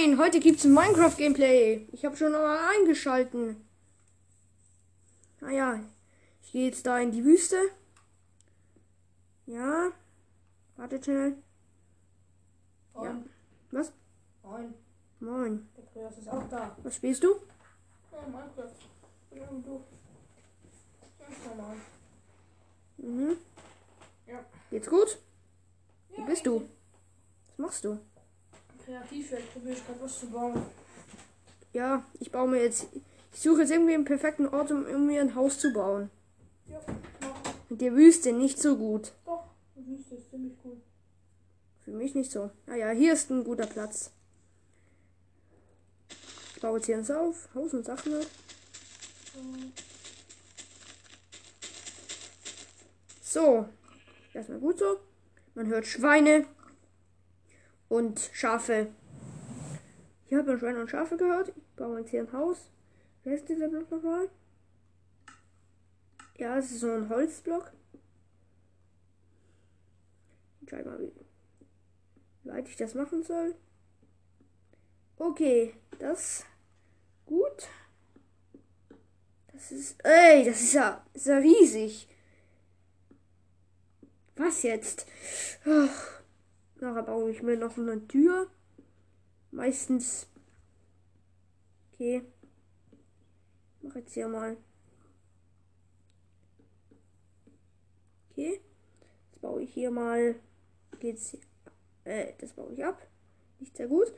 Nein, heute gibt's ein Minecraft-Gameplay. Ich habe schon mal eingeschalten. Naja, ich gehe jetzt da in die Wüste. Ja. Warte schnell. Ja. Moin. Was? Moin. Moin. Der ist auch da. Was spielst du? Ja, Minecraft. Ja, und du. Ganz normal. Mhm. Ja. Geht's gut? Ja, Wo bist du? Was machst du? Kreativ, ich probiere ich gerade was zu bauen. Ja, ich baue mir jetzt. Ich suche jetzt irgendwie einen perfekten Ort, um, mir ein Haus zu bauen. Ja, mach. Mit der Wüste nicht so gut. Doch, die Wüste ist ziemlich cool. Für mich nicht so. Naja, hier ist ein guter Platz. Ich baue jetzt hier ein auf. Haus und Sachen. halt. So. Erstmal gut so. Man hört Schweine und Schafe. Hier hat man Schweine und Schafe gehört. Ich baue jetzt hier ein Haus. Wer ist dieser Block nochmal? Ja, es ist so ein Holzblock. Ich schau mal, wie wie weit ich das machen soll. Okay, das gut. Das ist, ey, das ist ja, ist ja riesig. Was jetzt? Ach, nachher baue ich mir noch eine Tür. Meistens. Okay. Mach jetzt hier mal. Okay. Jetzt baue ich hier mal. Geht's. Äh, das baue ich ab. Nicht sehr gut.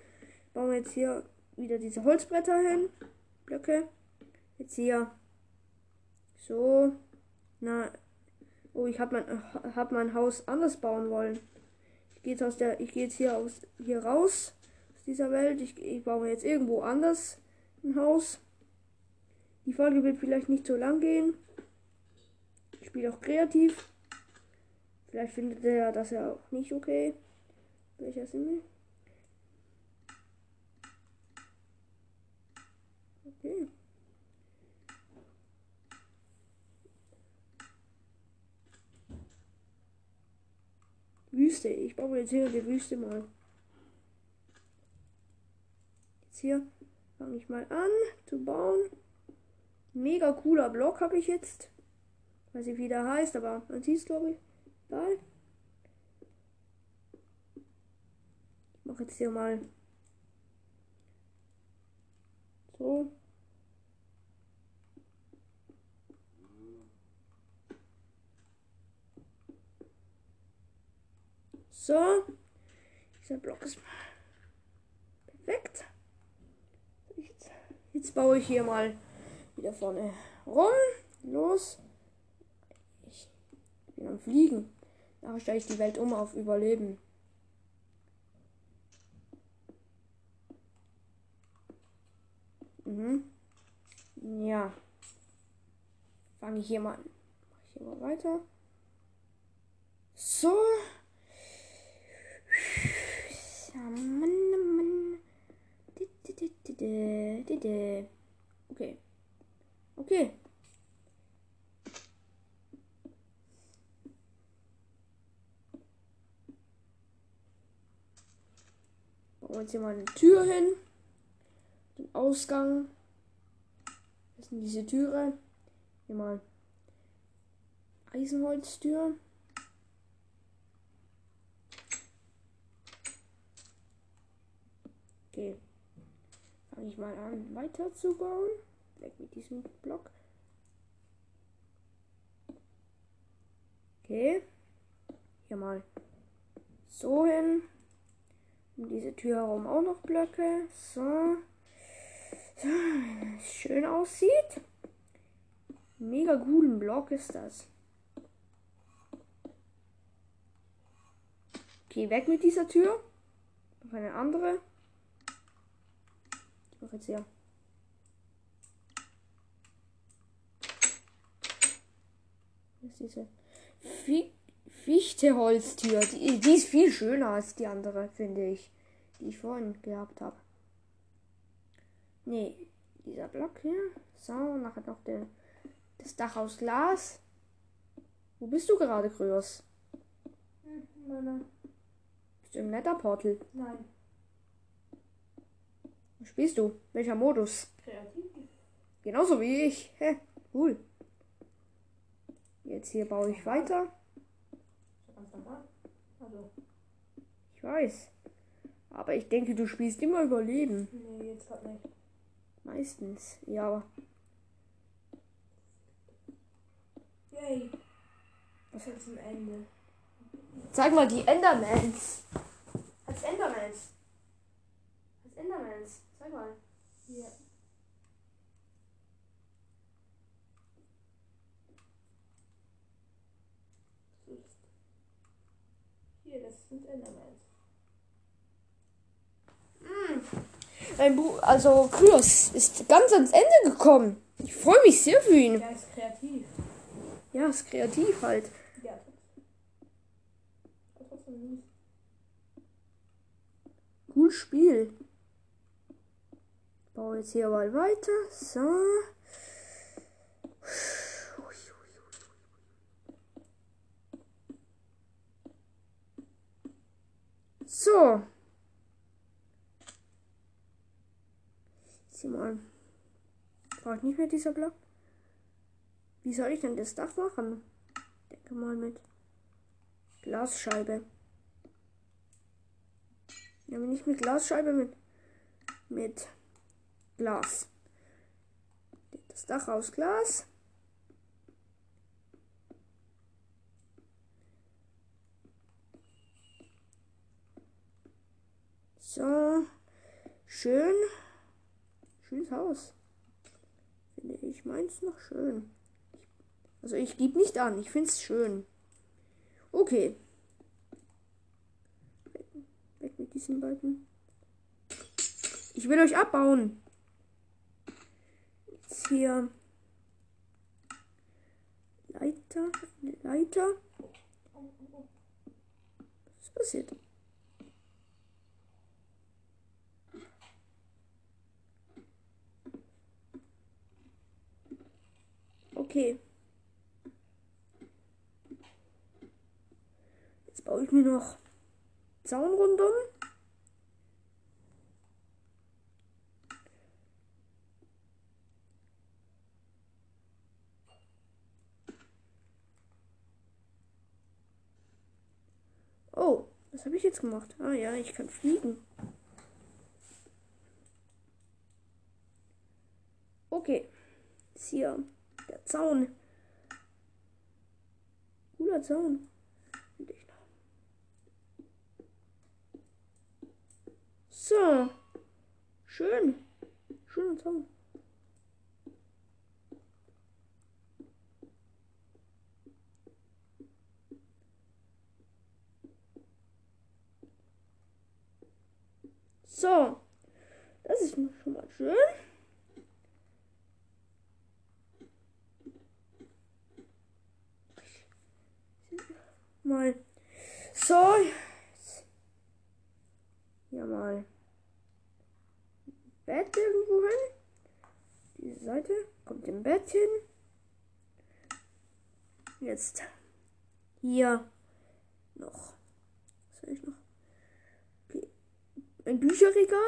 Bauen wir jetzt hier wieder diese Holzbretter hin. Blöcke. Jetzt hier. So. Na, Oh, ich habe mein, hab mein Haus anders bauen wollen. Ich gehe jetzt aus der, ich gehe jetzt hier aus hier raus aus dieser Welt. Ich, ich baue mir jetzt irgendwo anders ein Haus. Die Folge wird vielleicht nicht so lang gehen. Ich spiele auch kreativ. Vielleicht findet er das ja auch nicht okay. Welcher wir? Okay. Wüste. Ich baue jetzt hier die Wüste mal. Jetzt hier fange ich mal an zu bauen. Mega cooler Block habe ich jetzt. Weiß nicht, wie der heißt, aber man sieht es, glaube ich. Da. Ich mache jetzt hier mal so. So. Dieser Block ist perfekt. Jetzt, jetzt baue ich hier mal wieder vorne rum. Los. Ich bin am Fliegen. Nachher stelle ich die Welt um auf Überleben. Mhm. Ja. Fange ich hier mal an. Mache ich hier mal weiter. Di. Okay. Okay. Bauen wir jetzt hier mal eine Tür hin. Den Ausgang. Das sind diese Türe. Hier mal Eisenholztür. Okay. Fange ich mal an weiter zu bauen. Weg mit diesem Block. Okay. Hier mal so hin. Um diese Tür herum auch noch Blöcke. So. so schön aussieht. Mega coolen Block ist das. Okay, weg mit dieser Tür. Noch eine andere. Jetzt hier. Was ist diese Fi Fichteholztür? Die, die ist viel schöner als die andere, finde ich. Die ich vorhin gehabt habe. Nee, dieser Block hier. So, und nachher noch den, das Dach aus Glas. Wo bist du gerade, Kryos? hm, meine, Bist du im Netherportal? nein. Spielst du? Welcher Modus? Kreativ. Genauso wie ich. Hä? Cool. Jetzt hier baue ich weiter. Normal. Also, Ich weiß. Aber ich denke, du spielst immer Überleben. nee, jetzt grad nicht. Meistens. Ja, aber Yay. Was ist zum Ende? Zeig mal die Endermans. Als Endermans. Als Endermans. Zeig mal. Hier. Das ist- Hier, das sind Endermans. Mein Bu also Kryos ist ganz ans Ende gekommen. Ich freue mich sehr für ihn. Der ist kreativ. Ja, ist kreativ halt. Ja. Cool Spiel. Jetzt hier mal weiter. So. So. Sieh mal. Braucht nicht mehr dieser Block. Wie soll ich denn das Dach machen? Denke mal mit Glasscheibe. Ja, nicht mit Glasscheibe, mit, mit Glas. Das Dach aus Glas. So. Schön. Schönes Haus. Finde ich meins noch schön. Also ich gebe nicht an. Ich finde es schön. Okay. Weg mit diesen beiden. Ich will euch abbauen. Hier. Leiter. Eine Leiter. Was ist passiert? Okay. Jetzt baue ich mir noch Zaun rundum. Oh, was habe ich jetzt gemacht? Ah ja, ich kann fliegen. Okay. Ist hier der Zaun. Cooler Zaun. So. Schön. Schöner Zaun. So. Das ist schon mal schön. Mal. So. Hier mal. Bett irgendwo hin. Diese Seite. Kommt im Bett hin. Jetzt. Hier. Noch. Was soll ich noch? Okay. Ein Bücherregal.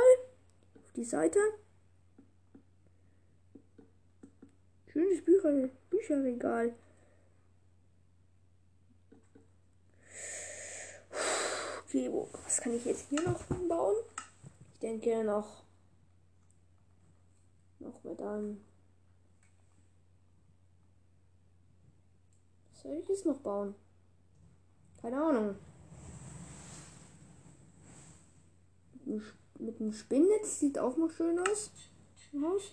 Auf die Seite. Schönes Bücher Bücherregal. Okay, wo, was kann ich jetzt hier noch bauen? Ich denke noch, noch mit einem. Was soll ich jetzt noch bauen? Keine Ahnung. Mit einem Spinnnetz sieht auch noch schön aus. Haus.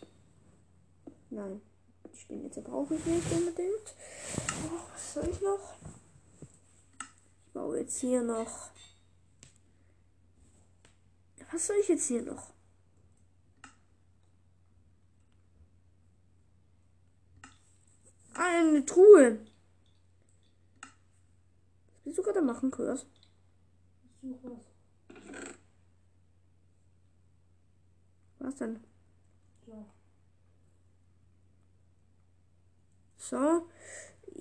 Nein, die Spinnnetze brauche ich nicht unbedingt. Oh, was soll ich noch? Ich baue jetzt hier noch. Was soll ich jetzt hier noch? Ah, eine Truhe. Was willst du gerade machen, Kurs? Ich suche was. Was denn? So. So.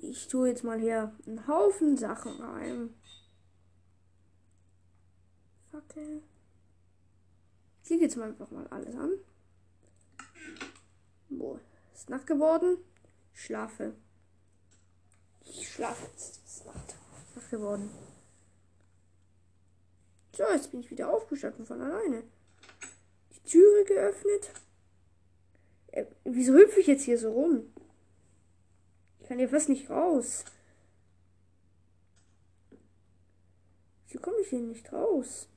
Ich tue jetzt mal hier einen Haufen Sachen rein. Fackel. Hier geht's mal einfach mal alles an. Boah, ist Nacht geworden. Ich schlafe. Ich schlafe jetzt. Ist Nacht. Nacht geworden. So, jetzt bin ich wieder aufgestanden von alleine. Türe geöffnet. Äh, wieso hüpfe ich jetzt hier so rum? Ich kann hier fast nicht raus. Wieso komme ich hier nicht raus?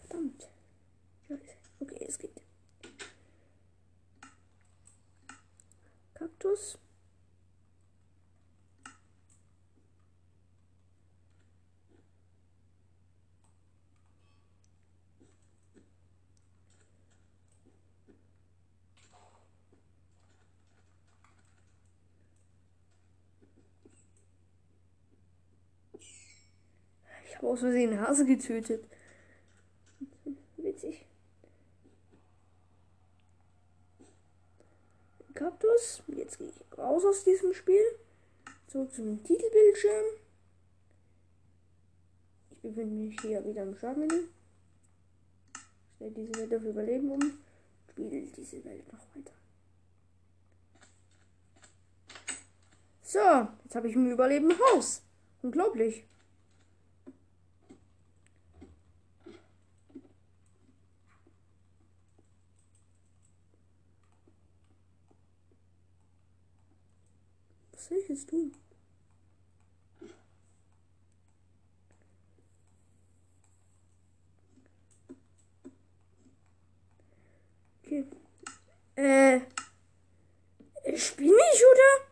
Verdammt. Okay, es geht. Kaktus. Ich habe aus Versehen einen Hase getötet. Witzig. Kaktus. Jetzt gehe ich raus aus diesem Spiel. Zurück zum Titelbildschirm. Ich befinde mich hier wieder im Startmenü. Stell diese Welt auf Überleben um. Spiele diese Welt noch weiter. So, jetzt habe ich ein Überleben Haus. Unglaublich. Was soll ich jetzt tun? Okay. Äh. Spinne ich, oder?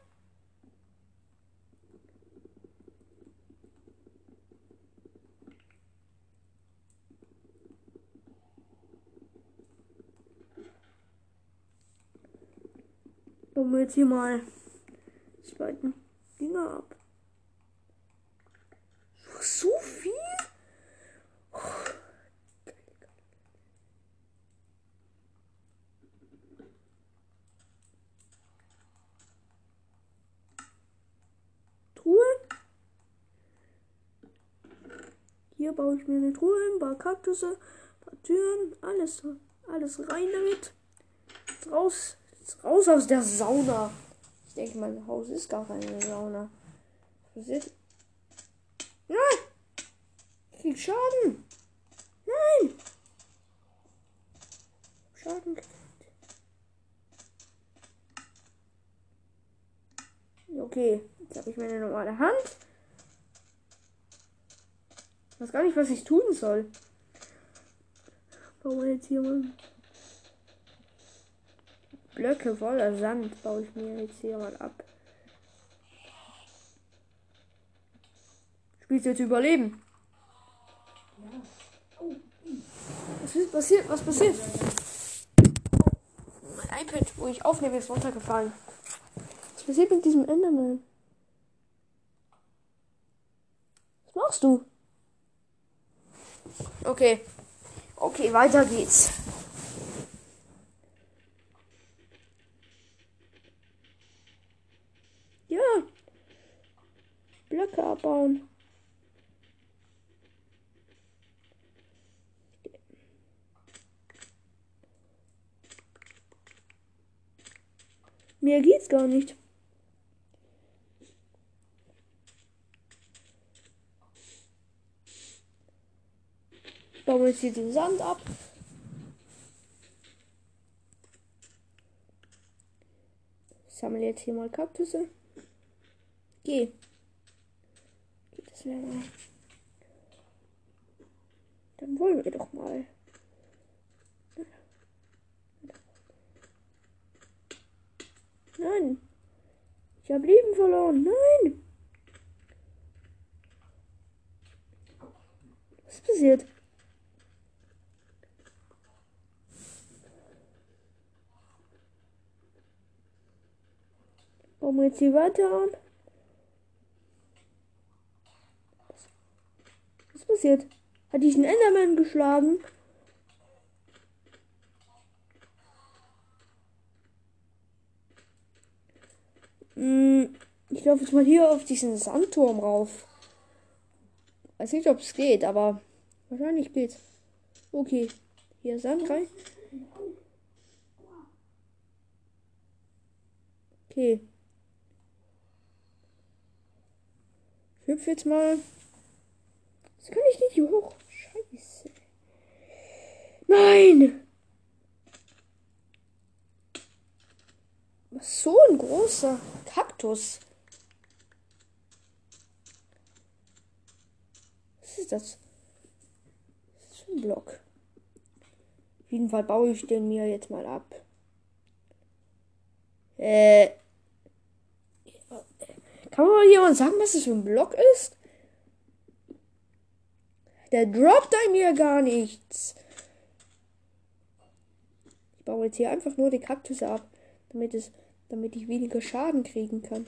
Jetzt hier mal beiden Dinger ab. So viel? Truhe. Hier baue ich mir eine Truhe, ein paar Kaktusse, ein paar Türen, alles, alles rein damit. Jetzt raus, jetzt raus aus der Sauna. Ich denke, mein Haus ist gar keine Sauna. Was passiert? Nein! Ich krieg Schaden! Nein! Schaden gekriegt. Okay, jetzt habe ich meine normale Hand. Ich weiß gar nicht, was ich tun soll. Wir jetzt hier mal Blöcke voller Sand baue ich mir jetzt hier mal ab. Spielst du jetzt überleben? Was ist passiert? Was passiert? Mein iPad, wo ich aufnehme, ist runtergefallen. Was passiert mit diesem Enderman? Was machst du? Okay. Okay, weiter geht's. Ja. Blöcke abbauen. Mehr geht's gar nicht. Bauen jetzt hier den Sand ab. Sammle jetzt hier mal Kaktusse. Geh. Mal. Dann wollen wir doch mal. Nein. Ich habe Leben verloren. Nein. Was ist passiert? Bauen wir jetzt hier weiter an? Was ist passiert? Hat dich ein Enderman geschlagen? Hm, Ich laufe jetzt mal hier auf diesen Sandturm rauf. Weiß nicht, ob es geht, aber wahrscheinlich geht's. Okay. Hier Sand rein. Okay. Ich hüpfe jetzt mal. Das kann ich nicht hier hoch. Scheiße. Nein! Was so ein großer Kaktus. Was ist das? Das ist ein Block. Auf jeden Fall baue ich den mir jetzt mal ab. Äh. Kann man mal jemand sagen, was das für ein Block ist? Der droppt einem mir gar nichts. Ich baue jetzt hier einfach nur die Kaktus ab, damit es, damit ich weniger Schaden kriegen kann.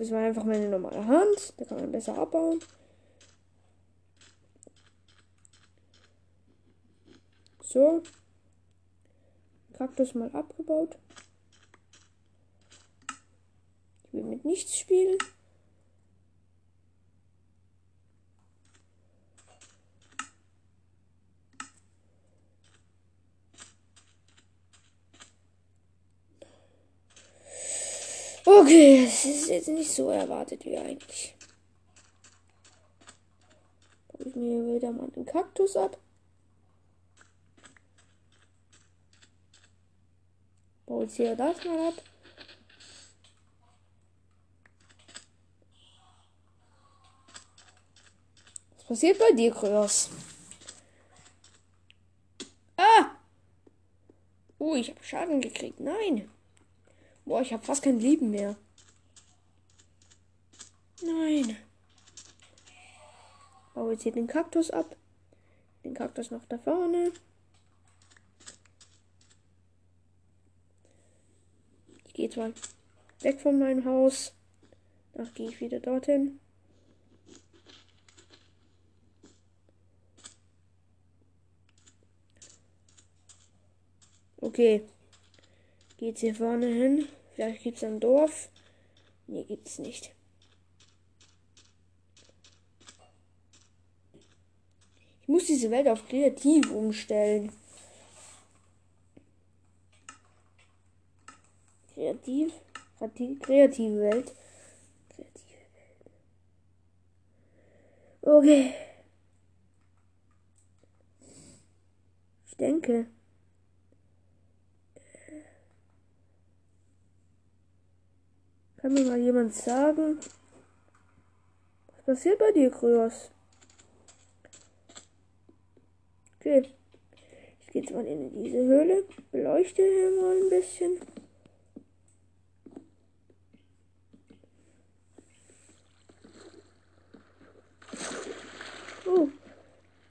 ich mal einfach meine normale Hand. Da kann man besser abbauen. So. Kaktus mal abgebaut. Ich will mit nichts spielen. Okay, es ist jetzt nicht so erwartet wie eigentlich. Baue ich mir wieder mal den Kaktus ab. Baue jetzt hier das mal ab. Was passiert bei dir, Kryos? Ah! Oh, ich habe Schaden gekriegt. Nein. Boah, ich habe fast kein Leben mehr. Nein. Baue jetzt hier den Kaktus ab. Den Kaktus noch da vorne. Ich gehe mal weg von meinem Haus. Danach gehe ich wieder dorthin. Okay. Geht's hier vorne hin? Vielleicht gibt es ein Dorf. Nee, gibt es nicht. Ich muss diese Welt auf kreativ umstellen. Kreativ? Kreative Welt. Kreative Welt. Okay. Ich denke. Kann mir mal jemand sagen, was passiert bei dir, Kryos? Okay. Ich gehe jetzt mal in diese Höhle, beleuchte hier mal ein bisschen. Oh,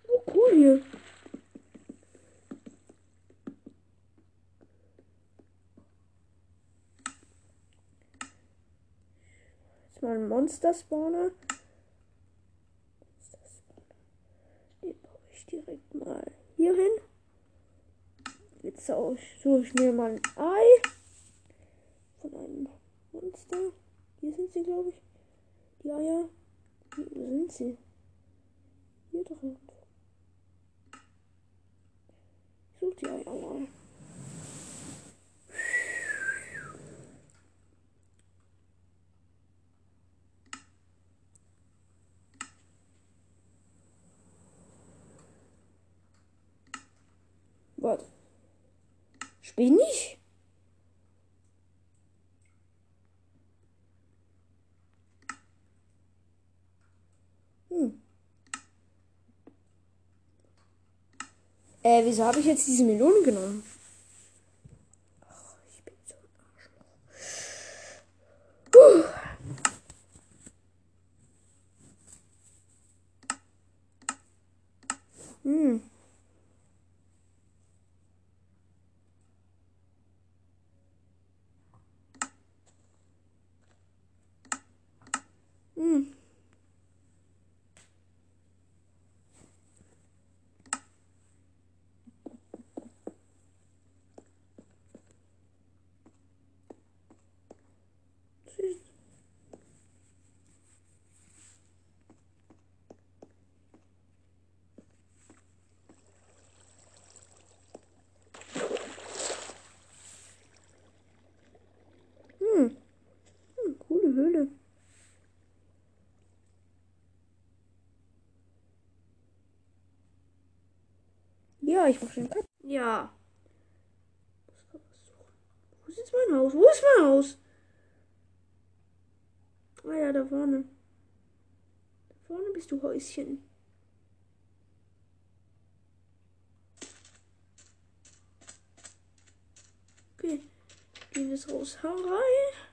oh cool hier. Mal einen Monster-Spawner. Den baue ich direkt mal hier hin. Jetzt suche ich mir mal ein Ei von einem Monster. Hier sind sie, glaube ich. Die Eier. Wo sind sie? Hier drin. Ich suche die Eier mal. Warte. Spinne ich? Hm. Äh, wieso habe ich jetzt diese Melone genommen? Ach, ich bin so ein Arschloch. Hm. Hm. Ja, ich mach schon Cut. Ja. Wo ist jetzt mein Haus? Wo ist mein Haus? Ah ja, da vorne. Da vorne bist du Häuschen. Okay. Gehen jetzt raus herein.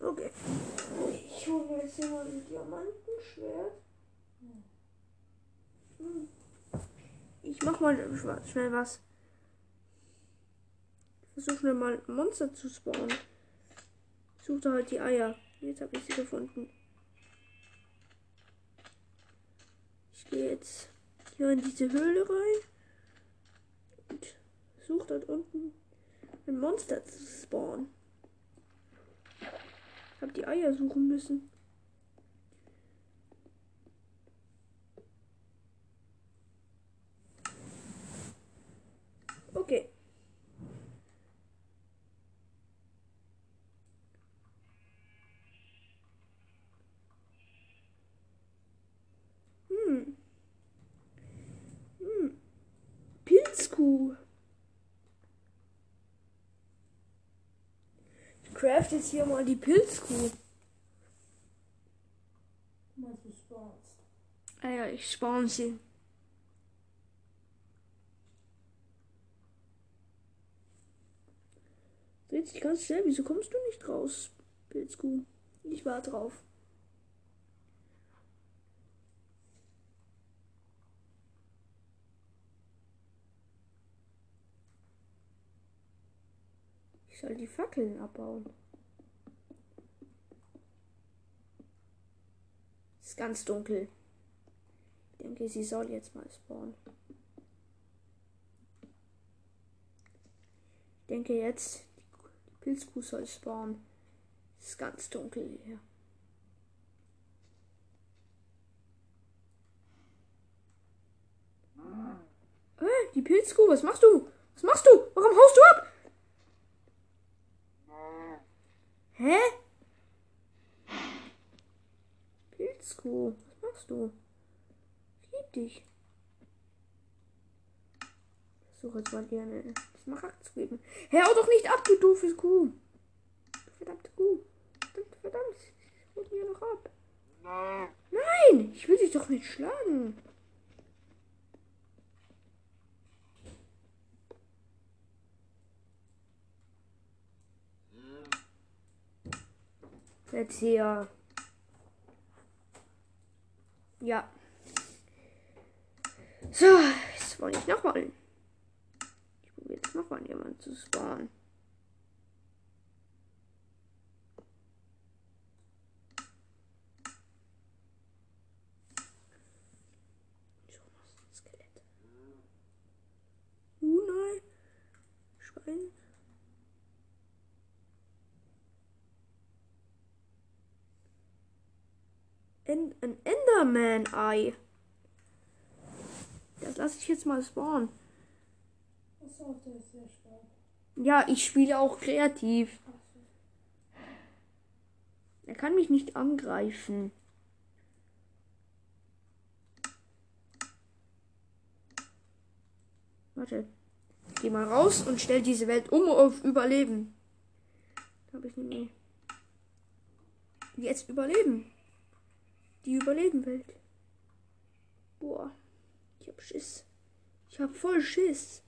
Okay. Ich hole mir jetzt hier mal ein Diamantenschwert. Hm. Ich mach mal schnell was. Ich versuche schnell mal ein Monster zu spawnen. Ich suchte halt die Eier. Jetzt habe ich sie gefunden. Ich gehe jetzt hier in diese Höhle rein und suche dort unten ein Monster zu spawnen. Ich habe die Eier suchen müssen. Okay. Hm. Hm. Pilzkuh. Ich craft jetzt hier mal die Pilzkuh. Was du spawnst. Ah ja, ich spawn sie. Dreht sich ganz schnell. Wieso kommst du nicht raus, Pilzkuh? Ich war drauf. Ich soll die Fackeln abbauen. ist ganz dunkel. Ich denke, sie soll jetzt mal spawnen. Ich denke jetzt, die Pilzkuh soll spawnen. Ist ganz dunkel hier. Die Pilzkuh, was machst du? Was machst du? Warum haust du ab? Hä? Pilzkuh, was machst du? Ich lieb dich. Ich versuche jetzt mal dir eine Smaragd zu geben. Hör doch nicht ab, du doofes Kuh. Du verdammte Kuh. Verdammt, verdammt. Ich hol dir noch ab. Nein, ich will dich doch nicht schlagen. Jetzt hier. Ja. So, jetzt wollte ich nochmal. Ich probiere jetzt nochmal jemanden zu spawnen. So, was ist ein Skelett? Uh, nein. Schwein. End ein Enderman-Ei. Das lasse ich jetzt mal spawnen. Ja, ich spiele auch kreativ. Er kann mich nicht angreifen. Warte. Geh mal raus und stell diese Welt um auf Überleben. Habe ich nämlich. Jetzt überleben. Die Überleben-Welt. Boah. Ich hab Schiss. Ich hab voll Schiss.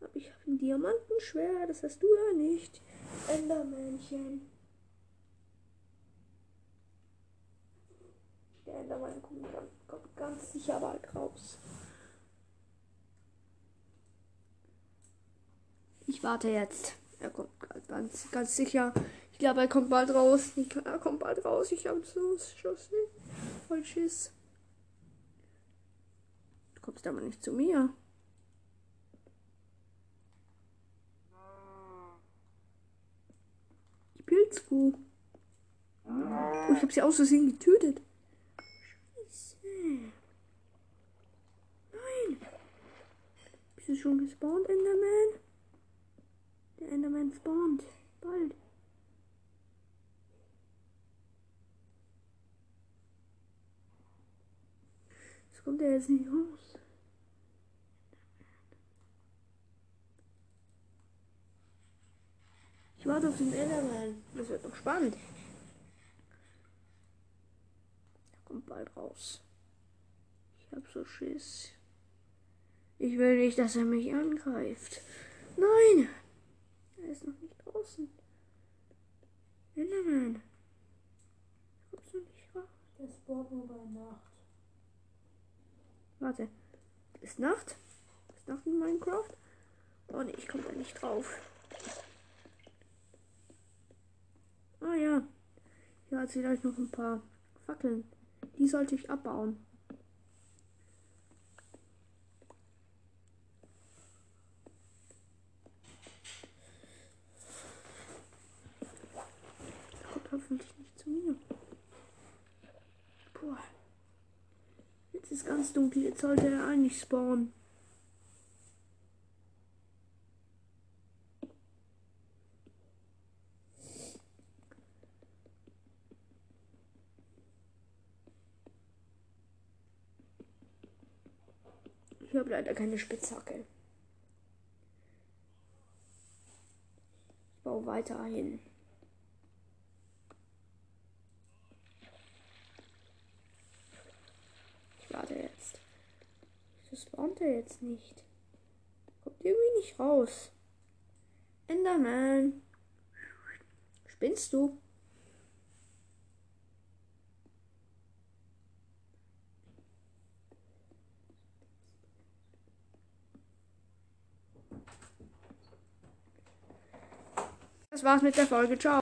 Aber ich hab ein Diamantenschwert. Das hast du ja nicht. Endermännchen. Der Endermann kommt, ganz- kommt ganz sicher bald raus. Ich warte jetzt. Er kommt ganz, ganz sicher. Ich glaube, er kommt bald raus. Ich, er kommt bald raus. Ich habe so Schuss. Voll Schiss. Du kommst aber nicht zu mir. Die Pilzkuh. Oh, ich habe sie aus Versehen getötet. Scheiße. Nein. Bist du schon gespawnt, Enderman? Der Enderman spawnt. Bald. Kommt er jetzt nicht raus? Ich warte auf den Enderman. Das wird noch spannend. Er kommt bald raus. Ich hab so Schiss. Ich will nicht, dass er mich angreift. Nein! Er ist noch nicht draußen. Enderman. Kommst du nicht raus? Der spawnt nur bei Nacht. Warte. Ist Nacht? Ist Nacht in Minecraft? Oh ne, ich komme da nicht drauf. Ah ja. Hier hat vielleicht noch ein paar Fackeln. Die sollte ich abbauen. Er kommt hoffentlich nicht zu mir. Boah. Jetzt ist ganz dunkel. Jetzt sollte er eigentlich spawnen. Ich habe leider keine Spitzhacke. Ich baue weiter. Ich warte jetzt. Wieso spawnt er jetzt nicht? Kommt irgendwie nicht raus. Enderman. Spinnst du? Das war's mit der Folge. Ciao.